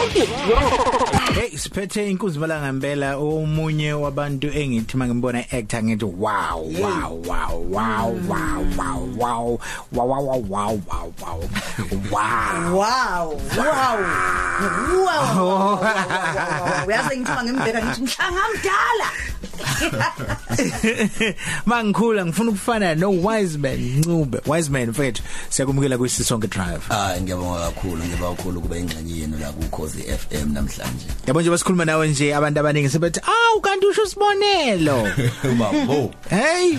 Yeah. Hey siphethe inkunzi malanga ngempela omunye wabantu engithi mangimbona actor ngithi wow wow wow wow wow wow wow wow wow wow wow wow wow Wow, wow. Wow. Uyazi ngithiwa ngimbheka ngithi mhlanga mdala. Mangikhula ngifuna ukufana no wise man Ncube wise man mfethu siyakumukela kwisisonke drive Hayi ngiyabonga kakhulu ngiyabonga kakhulu kuba ingxenye yenu la ku Khosi FM namhlanje. Yabo nje basikhuluma nawe nje abantu abaningi sebethi aw kanti usho sibonelo Babo. hey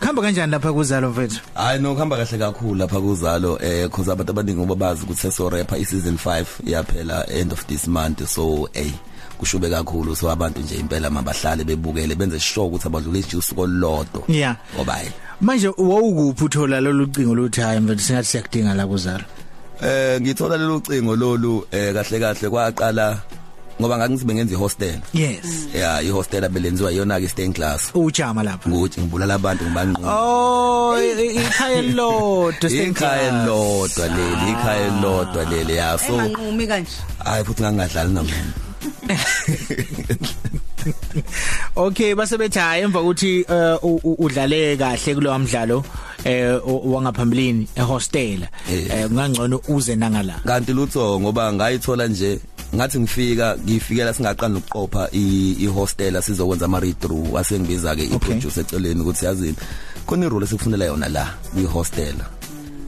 khamba kanjani lapha kuzalo mfethu Hayi no kuhamba kahle kakhulu lapha kuzalo eh cause abantu abaningi ngobabazi ukuthi seso rapper i season 5 yaphela end of this month so hey kushube kakhulu so abantu nje impela mabahlale bebukele benze sure ukuthi abadlule nje usuku olodwa. Yeah. Ngoba hayi manje wawukuphi uthola lolu cingo lokuthi hayi mfethu singathi siyakudinga la kuzalo Eh ngithola lelo cingo lolu eh kahle kahle kwaqala ngoba ngakithi bengenza ihostel. yes Yeah, ihostel abelenziwa iyona ke staying class. ujama lapha Ngokuthi ngibulala abantu ngibanquma. Oh i- i- ikhaya elilodwa ikhaya elilodwa leli ikhaya elilodwa leli ya so Enganqumi kanje. hayi futhi ngangadlali namuntu Okay base bethi hayi emva ukuthi eh, u- u- udlale kahle kulowa mdlalo eh wangaphambilini ehostela Eh. eh kungangcono uze nangala kanti lutho ngoba ngayithola nje ngathi ngifika ngifikela singaqala nokuqopha i ihostel sizokwenza ama read through asengibiza ke i producer eceleni ukuthi yazini khona irole sekufunela yona la kwi hostel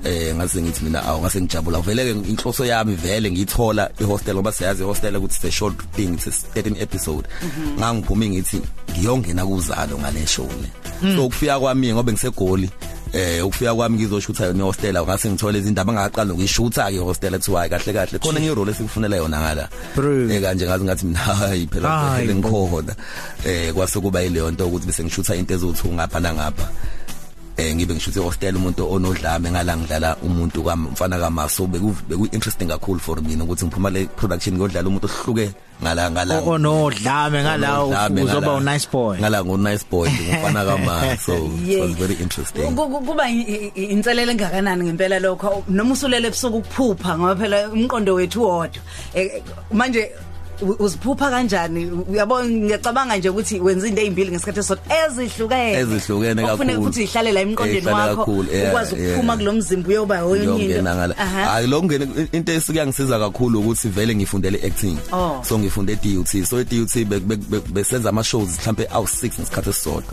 eh ngase ngithi mina awu ngase ngijabula. Vele ke inhloso yami vele ngithola ihostel ngoba siyazi ihostel ukuthi it's a short thing it's a 13 episode. Ngangiphuma ngithi ngiyongena kuzalo ngale show le. So ukufika kwami ngoba ngisegoli eh ukufika kwami ngizoshutha yona ihostel ngase ngithola izindaba ngaqala ukuyishutha ke ihostel ethiwa kahle kahle. Khona enye role esikufunela yona ngala. Eh kanje ngazi ngathi mina hayi phela ngikhona. Eh kwase kuba ileyo nto ukuthi bese ngishutha into ezothi ngapha nangapha. Eh ngibe ngishuthe hostel umuntu onodlame ngala ngidlala umuntu kamfana kamaso beku beku interesting kakhulu for mina ukuthi ngiphuma le production ngodlala umuntu ohluke ngala ngala. Onodlame ngala uzoba u nice boy. ngala ngo nice boy ngumfana kama so very interesting. Ku- ku- Kuba inselele engakanani ngempela lokho? Noma usulele ebusuku ukuphupha ngoba phela umqondo wethu wodwa. Eh, Manje uziphupha kanjani? Uyabona ngiyacabanga nje ukuthi wenza into ezimbili ngesikhathi esodwa ezihlukene. Ezihlukene kakhulu. Kufanele ukuthi ihlale la emqondweni Ihlale wakho kakhulu, yeah, ukwazi ukuphuma yeah. kulomzimba uyoba oyonye ngiyongena ngala. Aha. hayi lo ngene into esiyangisiza kakhulu ukuthi vele ngifundele acting. Oh. so ngifunde DUT so DUT besenza ama shows mhlambe awu 6 ngesikhathi esisodwa.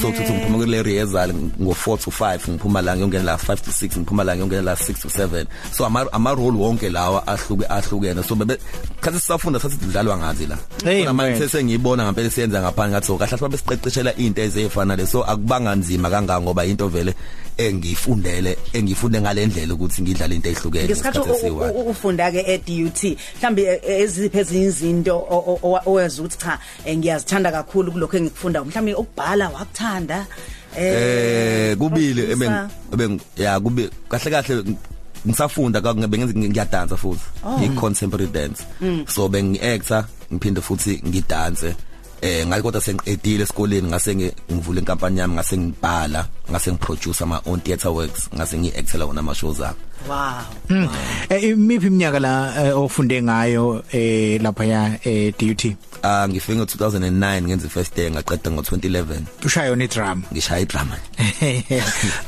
So ukuthi ngiphuma kule rehearsal ngo 4 to 5 ngiphuma la ngiyongena la 5 to 6 ngiphuma la ngiyongena la 6 to 7 so ama ama role wonke lawa ahluke ahlukene. So bebe khathi sisafunda sathi sidlalwa ngathi la Hey, manje man. sesengiyibona ngempela siyenza ngaphansi ngathi so kahle babe siqeqeshela into ezefana leso akubanga nzima kangaka ngoba into vele engiyifundele engiyifunde ngalendlela ukuthi ngidlale into ehlukene ngesikhathi ufunda ke eDUT mhlambi eh, eziphe izinto owazi ukuthi cha eh, ngiyazithanda kakhulu kulokho engikufunda mhlambi ukubhala wakuthanda eh kubili ukufundisa. ebeng ya kubi kahle kahle ngisafunda bengenza ngiyadansa futhi. I contemporary dance. So bengi actor ngiphinde futhi ngidance eh ngathi kodwa sengiqedile esikoleni ngase ngivula inkampani yami ngase ngibhala. Ngase ngiproduce ama own theatre works ngase ngiactela wona ama shows ami wow. Mm. eh imiphi iminyaka la eh, ofunde ngayo eh lapha ya eh DUT ah ngifike ngo2009 ngenza first day ngaqeda ngo2011 ushaya yona idrama ngishaya idrama.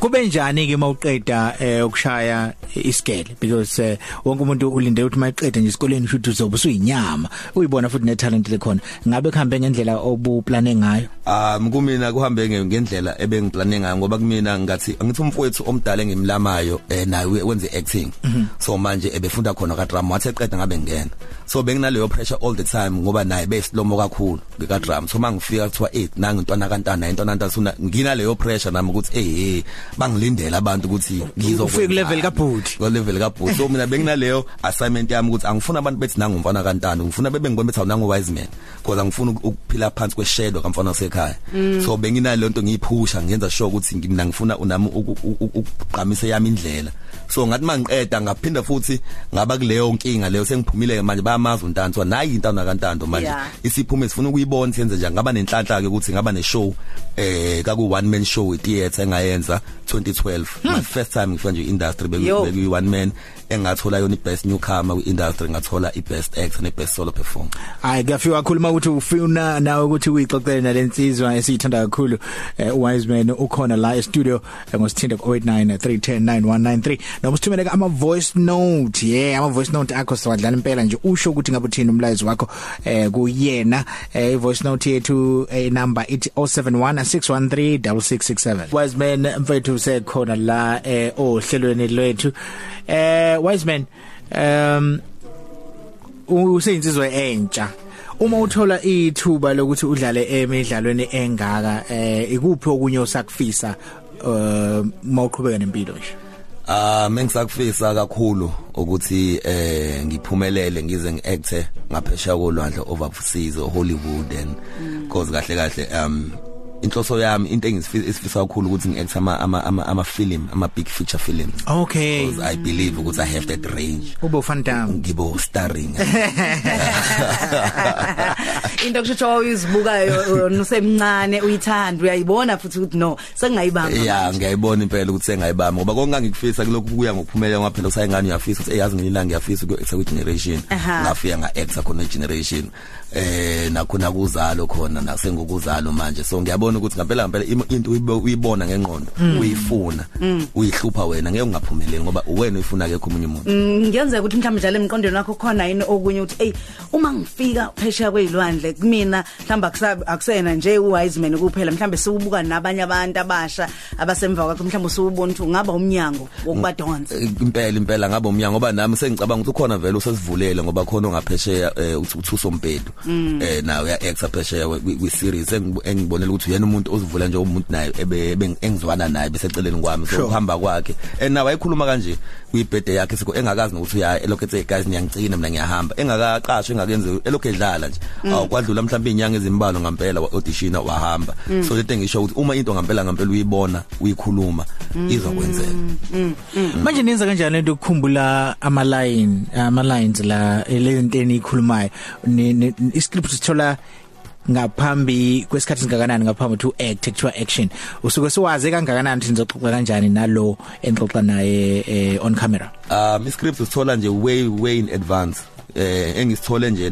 Kube njani ke mawuqeda eh, ukushaya iskele because eh, wonke umuntu ulinde ukuthi mayiqeda nje esikoleni shothi uzobe usuyinyama uyibona futhi ne talent lekhona ngabe kuhambe ngendlela obuplane ngayo? Um kumina kuhambe nge- ngendlela ebengiplane ngayo ngoba kumina ngathi ngithi umfowethu omdala engimlamayo eh naye wenze acting. So manje ebefunda khona ka drama wathi eqeda ngabe ngena. So benginaleyo pressure all the time ngoba naye beslomo kakhulu ka drama so mangifika kuthiwa eh nangi intwana kantana intwana ntasuna nginaleyo pressure nami ukuthi eh eh bangilindela abantu ukuthi ngizokwenza. Ufike ku-level kabhuti. ku level kabhuti. So mina benginaleyo assignment yami ukuthi angifuna abantu bethi nangu umfana kantana ngifuna bebe ngibona bethi awunangu wise man because angifuna uk- ukuphila phansi kweshadow kamfana wasekhaya so benginaleyo nto ngiyiphusha ngenza sure ukuthi ngi- mina ngifuna unami uku- uku- ukuqhamise yami indlela. So ngathi mangiqeda ngaphinda futhi ngaba kuleyo nkinga leyo sengiphumile manje amazwe ntanzi nayi into nakantando manje. Isiphume sifuna ukuyibona senze nje ngaba nenhlanhla ke ukuthi ngaba neshow eh ka ku one man show e theater engayenza? 2012 my first time ngifika nje industry Yo. bekuyi one man engathola yona ibest newcomer kwi-industry ngathola ibest actor nebest solo performer. Hayi kuyafika kakhulu ukuthi ufuna nawe ukuthi uyixoxele nalensizwa esiyithanda kakhulu eh, wise man ukhona la e studio ngosithinda ku 0893109193 noma sithumele ama voice note yeah ama voice note akho siwadlala impela nje. Usho ukuthi ngabe uthini umlayezo wakho eh kuyena eh i voice note yethu eh, number ithi 0716136667 wise man mfethu usekhona la eh ohlelweni lwethu. Eh wise man um useyinsizwe entsha. Uma uthola ithuba lokuthi udlale emidlalweni engaka eh ikuphi okunye osakufisa eh mawuqhubeka nempilo nje? Ah mengisakufisa kakhulu ukuthi eh ngiphumelele ngize ngiacte ngaphesheya kolwandle overseas Hollywood and cause kahle kahle um inhloso yami into engizifisa kakhulu ukuthi ngiacte ama ama ama, ama film ama big feature films. Okay. Because I believe ukuthi I have that range. Ube ufantama ngibo starring. Into kusho uyizibukayo nosemncane uyithanda uyayibona futhi ukuthi no sengayibamba yeah ngiyayibona impela ukuthi sengayibamba ngoba konke ngikufisa kulokhu kuya ngokuphumelela ngoba phela usayingane uyafisa ukuthi eyazi ngelanga ngiyafisa ukuacta ku generation. Aha. ngafika ngaacta khona generation eh nakhona kuzalo khona nasengokuzalo manje. So ngiyabona ukuthi ngempela ngempela im- into uyibo- uyibona ngengqondo uyifuna uyihlupha wena ngeke ungaphumeleli ngoba uwena uyifuna ke omunye umuntu ngiyenzeka ukuthi mhlawumbe njalo emqondweni wakho khona yini okunye ukuthi ey uma ngifika phesheya kwezilwandle kumina mhlawumbe akusabi akusena nje uwise man kuphela mhlawumbe siwubuka nabanye abantu abasha abasemva kwakho mhlawumbe siwubona ukuthi ungaba umnyango wokubadonsa. Impela impela ngabe umnyango ngoba nami sengicabanga ukuthi ukhona vele usesivulele ngoba khona ongaphesheya eh, uthi uthuso mpethu eh nawe ya actor phesheya kwi series engibonela ukuthi uyena umuntu ozivula nje umuntu naye ebe ebe- engizwana naye beseceleni kwami so Sure. uhamba kwakhe. And nawe ayikhuluma kanje kuyibirthday yakhe siko engakazi nokuthi uya elokhu ethi guys niyangicina mina ngiyahamba. Engakaqashwe engakenzi elokhu edlala nje. Awu kwadlula mhlawumbe inyanga ezimbalo ngampela wa audition wahamba so lento engisho ukuthi uma into ngampela ngampela uyibona uyikhuluma izokwenzeka. Manje nenza kanjani lento ukukhumbula ama line ama lines la lento enikhulumayo iscript sithola ngaphambi kwesikhathi singakanani ngaphambi to act kuthiwa action. Usuke siwaze kangakanani ukuthi nizoxoxa kanjani nalo enixoxa naye eh, on camera? Um iscript usithola nje way way in advance. Eh engisithole nje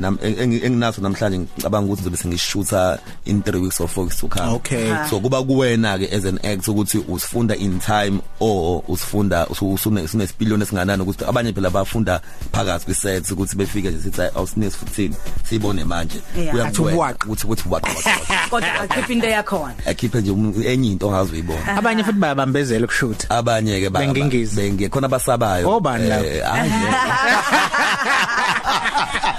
enginaso namhlanje ngicabanga ukuthi ngizobe sengishutha in 3 weeks or 4 weeks to come Okay. so kuba kuwena ke as an act ukuthi usifunda in time or usifunda usune sune spillion esinganani ukuthi abanye phela bafunda phakathi kwi sets ukuthi befike nje sithi awusine futhini sibone manje Yeah. kuya Athi uwaq. ukuthi ukuthi waqa kodwa akhipha into yakhona akhiphe nje umuntu- enye into ongazoyibona abanye futhi bayabambezela ukushoot abanye ke ba- Bengingizi. benge khona basabayo Obani labo? Eh,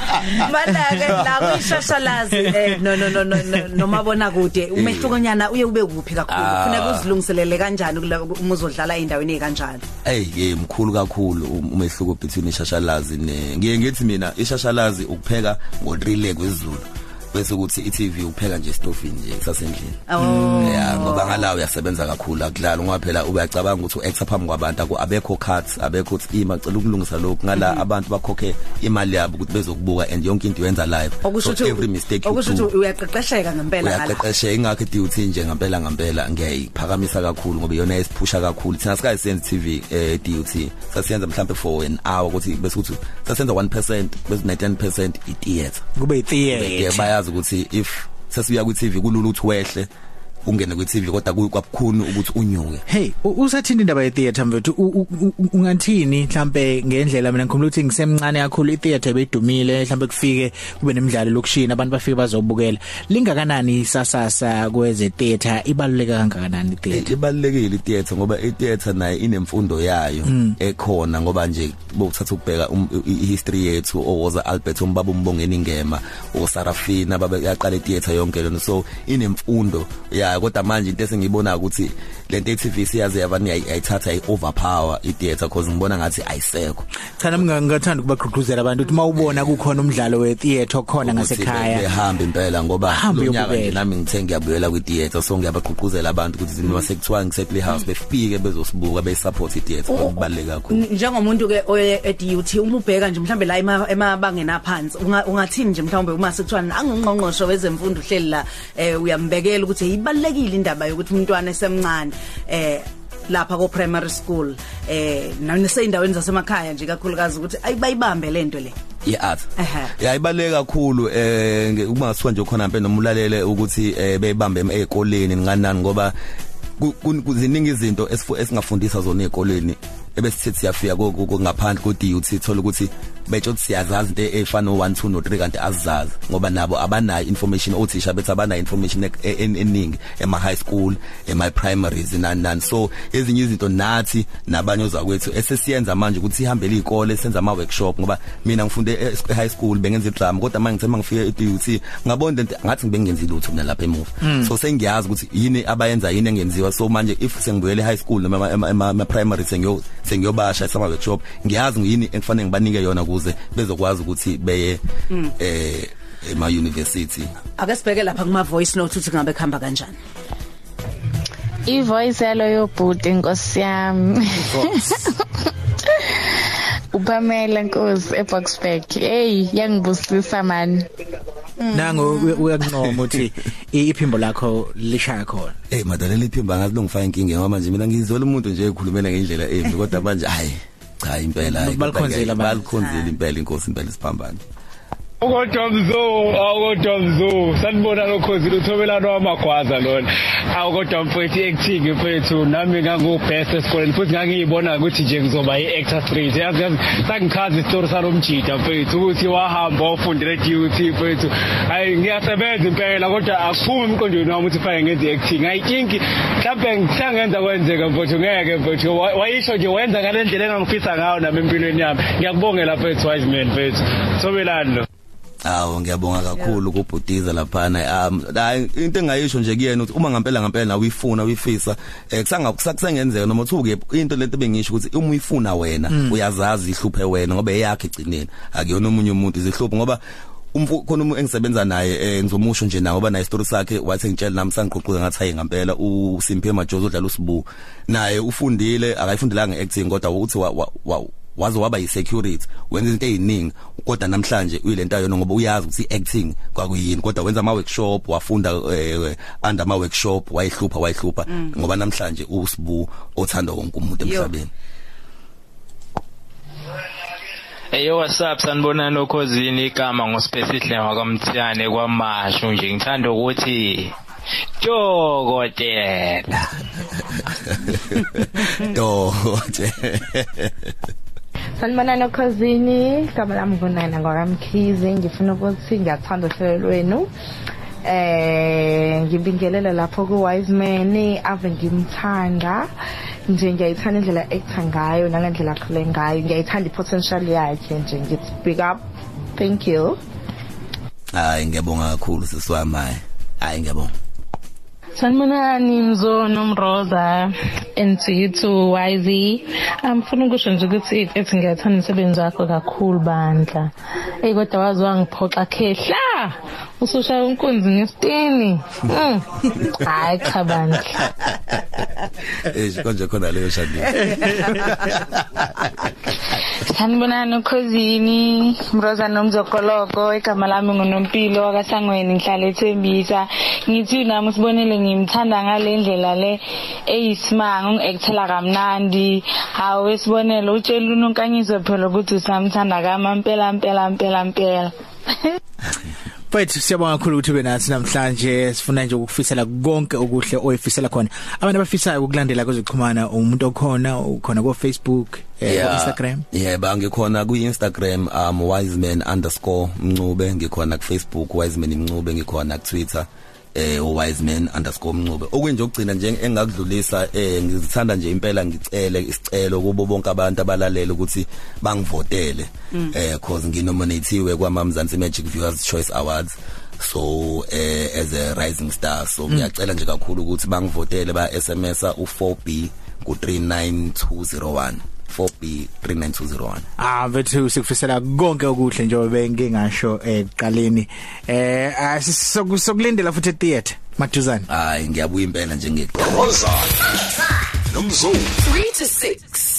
hayi Malake la kwishashalazi eh no no no no no- nomabona kude umehlukonyana uye ube kuphi kakhulu? Ah. kufanele uzilungiselele kanjani kula- uma uzodlala endaweni ekanjalo Ey ye mkhulu kakhulu um- umehluko between ishashalazi ne ngiye ngithi mina ishashalazi ukupheka ngo-3 kwezulu bese ukuthi i-TV upheka nje stofini nje sasendlini oh. Ya ngoba ngalawo uyasebenza kakhulu akudlala ngoba phela uyacabanga ukuthi u-actor phambi kwabantu aku abekho cuts abekho ukuthi ima cela ukulungisa lokhu. Ngala abantu bakhokhe imali yabo ukuthi bezokubuka and yonke into yenza live. Okusho so every ukuthi mistake you okusho do ukuthi uyaqeqesheka ngempela ngala. Uyaqeqeshe ingakho duty nje ngempela ngempela ngiyayiphakamisa kakhulu ngoba iyona esiphusha kakhulu. Thina sikayisenze TV eh duty sasiyenza mhlambe for an hour ukuthi bese ukuthi sasenza 1% bese 99% i theater kube ke theater bayazi ukuthi if sesibuya ku TV kulula ukuthi wehle. Ungene ku TV kodwa kwabukhuni ukuthi unyuke. Hey u- usathinta indaba ye theater mfethu? U- u- u- ungathini mhlambe ngendlela? Mina ngikhuluma ukuthi ngisemncane kakhulu i theater bedumile mhlambe kufike kube nemidlalo lokushina abantu bafike bazobukela. Lingakanani isasasa kweze theater ibaluleka kangakanani i theater ibalekile itheater ngoba itheater nayo inemfundo yayo ekhona ngoba nje bokuthatha ukubheka um- i- history yethu owoza Albert umbaba umbongeni ngema osarafina baba yaqala itheater yonke lona. So inemfundo yayo kodwa manje into esengiyibona ukuthi lento e-TV siyazi yabani ayithatha ay overpower itheater because ngibona ngathi ayisekho. Cha nami nga- ngathanda ukubagqugquzela abantu ukuthi mawubona kukhona umdlalo we theater okhona ngasekhaya behamba impela ngoba Hambe lo nyaka uyobukela. nje nami ngithe ngiyabuyela kwi theater so ngiyabagqugquzela abantu ukuthi noma sekuthiwa ngise playhouse befike bezosibuka besupport i theater okubaleka kakhulu. N- njengomuntu ke oye e-DUT uma ubheka nje mhlambe la ema- emabangeni aphansi unga- ungathini nje mhlawumbe uma sekuthiwa angungqongqosho wezemfundo uhleli la eh uyambekela ukuthi ibalekile indaba yokuthi umntwana esemncane eh lapha ko primary school eh naseyindaweni zasemakhaya nje kakhulukazi ukuthi ayibayibambe lento le ye-art Ehhe. ya ibaleke kakhulu eh kuthiwa nje khona mpe nomulalele ukuthi eh beyibambe ezikoleni nganani ngoba ku- ku- kuziningi izinto esingafundisa zona ezikoleni ebesithi siyafika ngaphandle ko DUT thola ukuthi betsho ukuthi siyazazi into efana no 1 2 no 3 kanti azizazi ngoba nabo abanayo information. Othisha bethi abanayo information e- e- en- eningi ema high school ema primaries nani nani. So ezinye izinto nathi nabanye ozakwethu esesiyenza manje ukuthi ihambele izikole senza ama workshop ngoba mina ngifunde e- e high school bengenza idrama kodwa manje ngithe mangifika e DUT ngabona into ngathi ngibengenza lutho mina lapha emuva. So sengiyazi ukuthi yini abayenza yini engenziwa. So manje if sengibuyele high school noma ema- ema ema primary sengiyo sengiyobasha sama workshop ngiyazi yini engifanele ngibanike yona ukuze bezokwazi ukuthi beye eh ema university ake sibheke lapha kuma voice note ukuthi ngabe khamba kanjani. Ivoice yalo yobhuti inkosi yami. Upamela nkosi eboxburg hey yangibusisa man. Nango uya- uyakuncoma ukuthi i- iphimbo lakho lishaya khona. Eh madala liphimba ngazi longifaka inkinga ngoba manje mina ngizola umuntu nje ekhulumela ngendlela embi kodwa manje hayi cha impela hayi Balikhonzile abantu. balikhonzile impela inkosi impela isiphambano Kodwa mzo, awukodwa mzo. Sanibona lokhozi luthobelano wamagwaza lona. Awukodwa mfowethu acting mfowethu nami ngangu best esikoleni futhi ngangiyibona ukuthi nje ngizoba i-actor straight. Yazi yazi sangichaza isitori salomjida mfowethu ukuthi wahamba wafundela DUT mfowethu. Hayi ngiyasebenza impela kodwa akuphumi emqondweni wami ukuthi fanele ngenze acting. I think mhlawumbe ngihlangenza kwenzeka mfowethu ngeke mfowethu. Wa- Wayisho nje wenza ngalendlela engangifisa ngayo nami empilweni yami. Ngiyakubongela mfowethu wise man mfowethu. Thobelani lo. Awu ngiyabonga kakhulu kubhudiza laphana. Um into engayisho nje kuyena ukuthi uma ngempela ngempela uyifuna uyifisa eh kusanga kusengenzeka noma uthuke into lento bengisho ukuthi uma uyifuna wena uyazazi ihluphe wena ngoba eyakhe igcineni akuyona omunye umuntu izihluphe ngoba umfu khona umuntu engisebenza naye eh ngizomusho nje nawe bana story sakhe wathi ngitshela nami sangiqoqoza ngathi hayi ngempela uSimphe Majozo udlala usibu naye ufundile akayifundelanga acting kodwa ukuthi wa, wa, wa waze waba yi-security wenza izinto eziningi kodwa namhlanje uyilento yona ngoba uyazi ukuthi i-acting kwakuyini kodwa wenza ama-workshop wafunda eh, under ama-workshop wayihlupha wayihlupha ngoba namhlanje usibu othanda wonke umuntu Yo. emhlabeni. Eyo what's up? Sanibonani okhozini igama ngosipesihle kwaMthiyane kwaMashu nje. Ngithanda ukuthi Dokotela. Doje sanibonani okhosini igama lami ngunana ngwakamkhize ngifuna ukuthi ngiyathanda uhlelo lwenu. Eh ngibingelela lapho ku wise man ave ngimthanda. Nje ngiyayithanda indlela actor ngayo nangendlela akhule ngayo. Ngiyayithanda i-potential yakhe nje ngithi big up. Thank you. Hayi ngiyabonga kakhulu sisiwami hayi hayi ngiyabonga. Sanibonani Mzo nomroza and to you too YZ. Amfuna ukusho nje ukuthi ethi ngiyathanda umsebenzi wakho kakhulu bandla. Ey kodwa wazi wangiphoxa khehla. Usushaya unkunzi ngesitini. Mm. Hayi cha bandla. eh konje khona leyo shadi Sanibonani ukhosini Mroza nomzokoloko igama lami ngunompilo wakasangweni ngihlala ethembisa. Ngithi nami usibonele ngimthanda ngalendlela le eyisimanga ungiactela kamnandi. Hawo esibonele utshela unonkanyiso phela ukuthi usamthanda kama mpela mpela mpela mpela Mfethu siyabonga kakhulu ukuthi ube nathi namhlanje. Sifuna nje ukufisela konke okuhle oyifisela khona. Abantu abafisayo ukulandela kwezokuxhumana umuntu okhona ukhona ku Facebook eh ku Instagram yeah bangikhona ku Instagram um wiseman_mncube ngikhona ku Facebook wiseman mncube. Ngikhona ku Twitter eh wiseman_mncube okwenje okugcina nje engakudlulisa eh ngizithanda nje impela ngicele isicelo kubo bonke abantu abalalela ukuthi bangivotele. Eh cause nginominatiwe kwa Mamzansi Magic Viewers Choice Awards. So eh as a rising star. So ngiyacela nje kakhulu ukuthi bangivotele ba SMS u4B ku 39201 4B 39201 Ah bethu sikufisela konke okuhle njengoba ngingasho eqaleni eh asisokulindela futhi etheater maduzane hayi ngiyabuya impela nje ngiqala Rosa. Nomzo. 3 to 6